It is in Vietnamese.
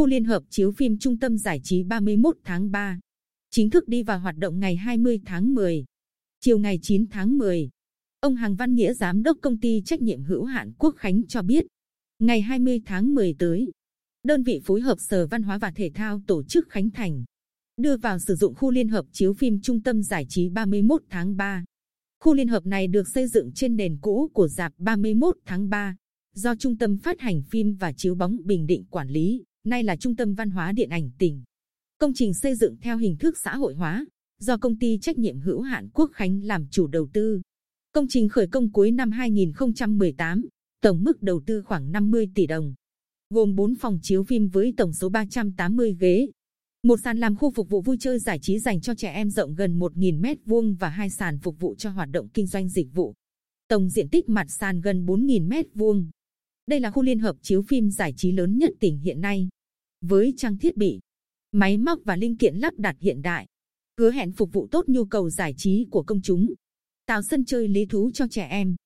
Khu liên hợp chiếu phim Trung tâm Giải trí 31 tháng 3. Chính thức đi vào hoạt động ngày 20 tháng 10. Chiều ngày 9 tháng 10. Ông Hàng Văn Nghĩa Giám đốc công ty trách nhiệm hữu hạn Quốc Khánh cho biết, ngày 20 tháng 10 tới, đơn vị phối hợp Sở Văn hóa và Thể thao tổ chức Khánh Thành, đưa vào sử dụng khu liên hợp chiếu phim Trung tâm Giải trí 31 tháng 3. Khu liên hợp này được xây dựng trên nền cũ của dạp 31 tháng 3, do Trung tâm Phát hành phim và chiếu bóng Bình Định quản lý, nay là Trung tâm Văn hóa Điện ảnh tỉnh. Công trình xây dựng theo hình thức xã hội hóa, do công ty trách nhiệm hữu hạn Quốc Khánh làm chủ đầu tư. Công trình khởi công cuối năm 2018, tổng mức đầu tư khoảng 50 tỷ đồng, gồm 4 phòng chiếu phim với tổng số 380 ghế, một sàn làm khu phục vụ vui chơi giải trí dành cho trẻ em rộng gần 1.000 mét vuông và hai sàn phục vụ cho hoạt động kinh doanh dịch vụ. Tổng diện tích mặt sàn gần 4.000 mét vuông. Đây là khu liên hợp chiếu phim giải trí lớn nhất tỉnh hiện nay. Với trang thiết bị, máy móc và linh kiện lắp đặt hiện đại, hứa hẹn phục vụ tốt nhu cầu giải trí của công chúng, tạo sân chơi lý thú cho trẻ em.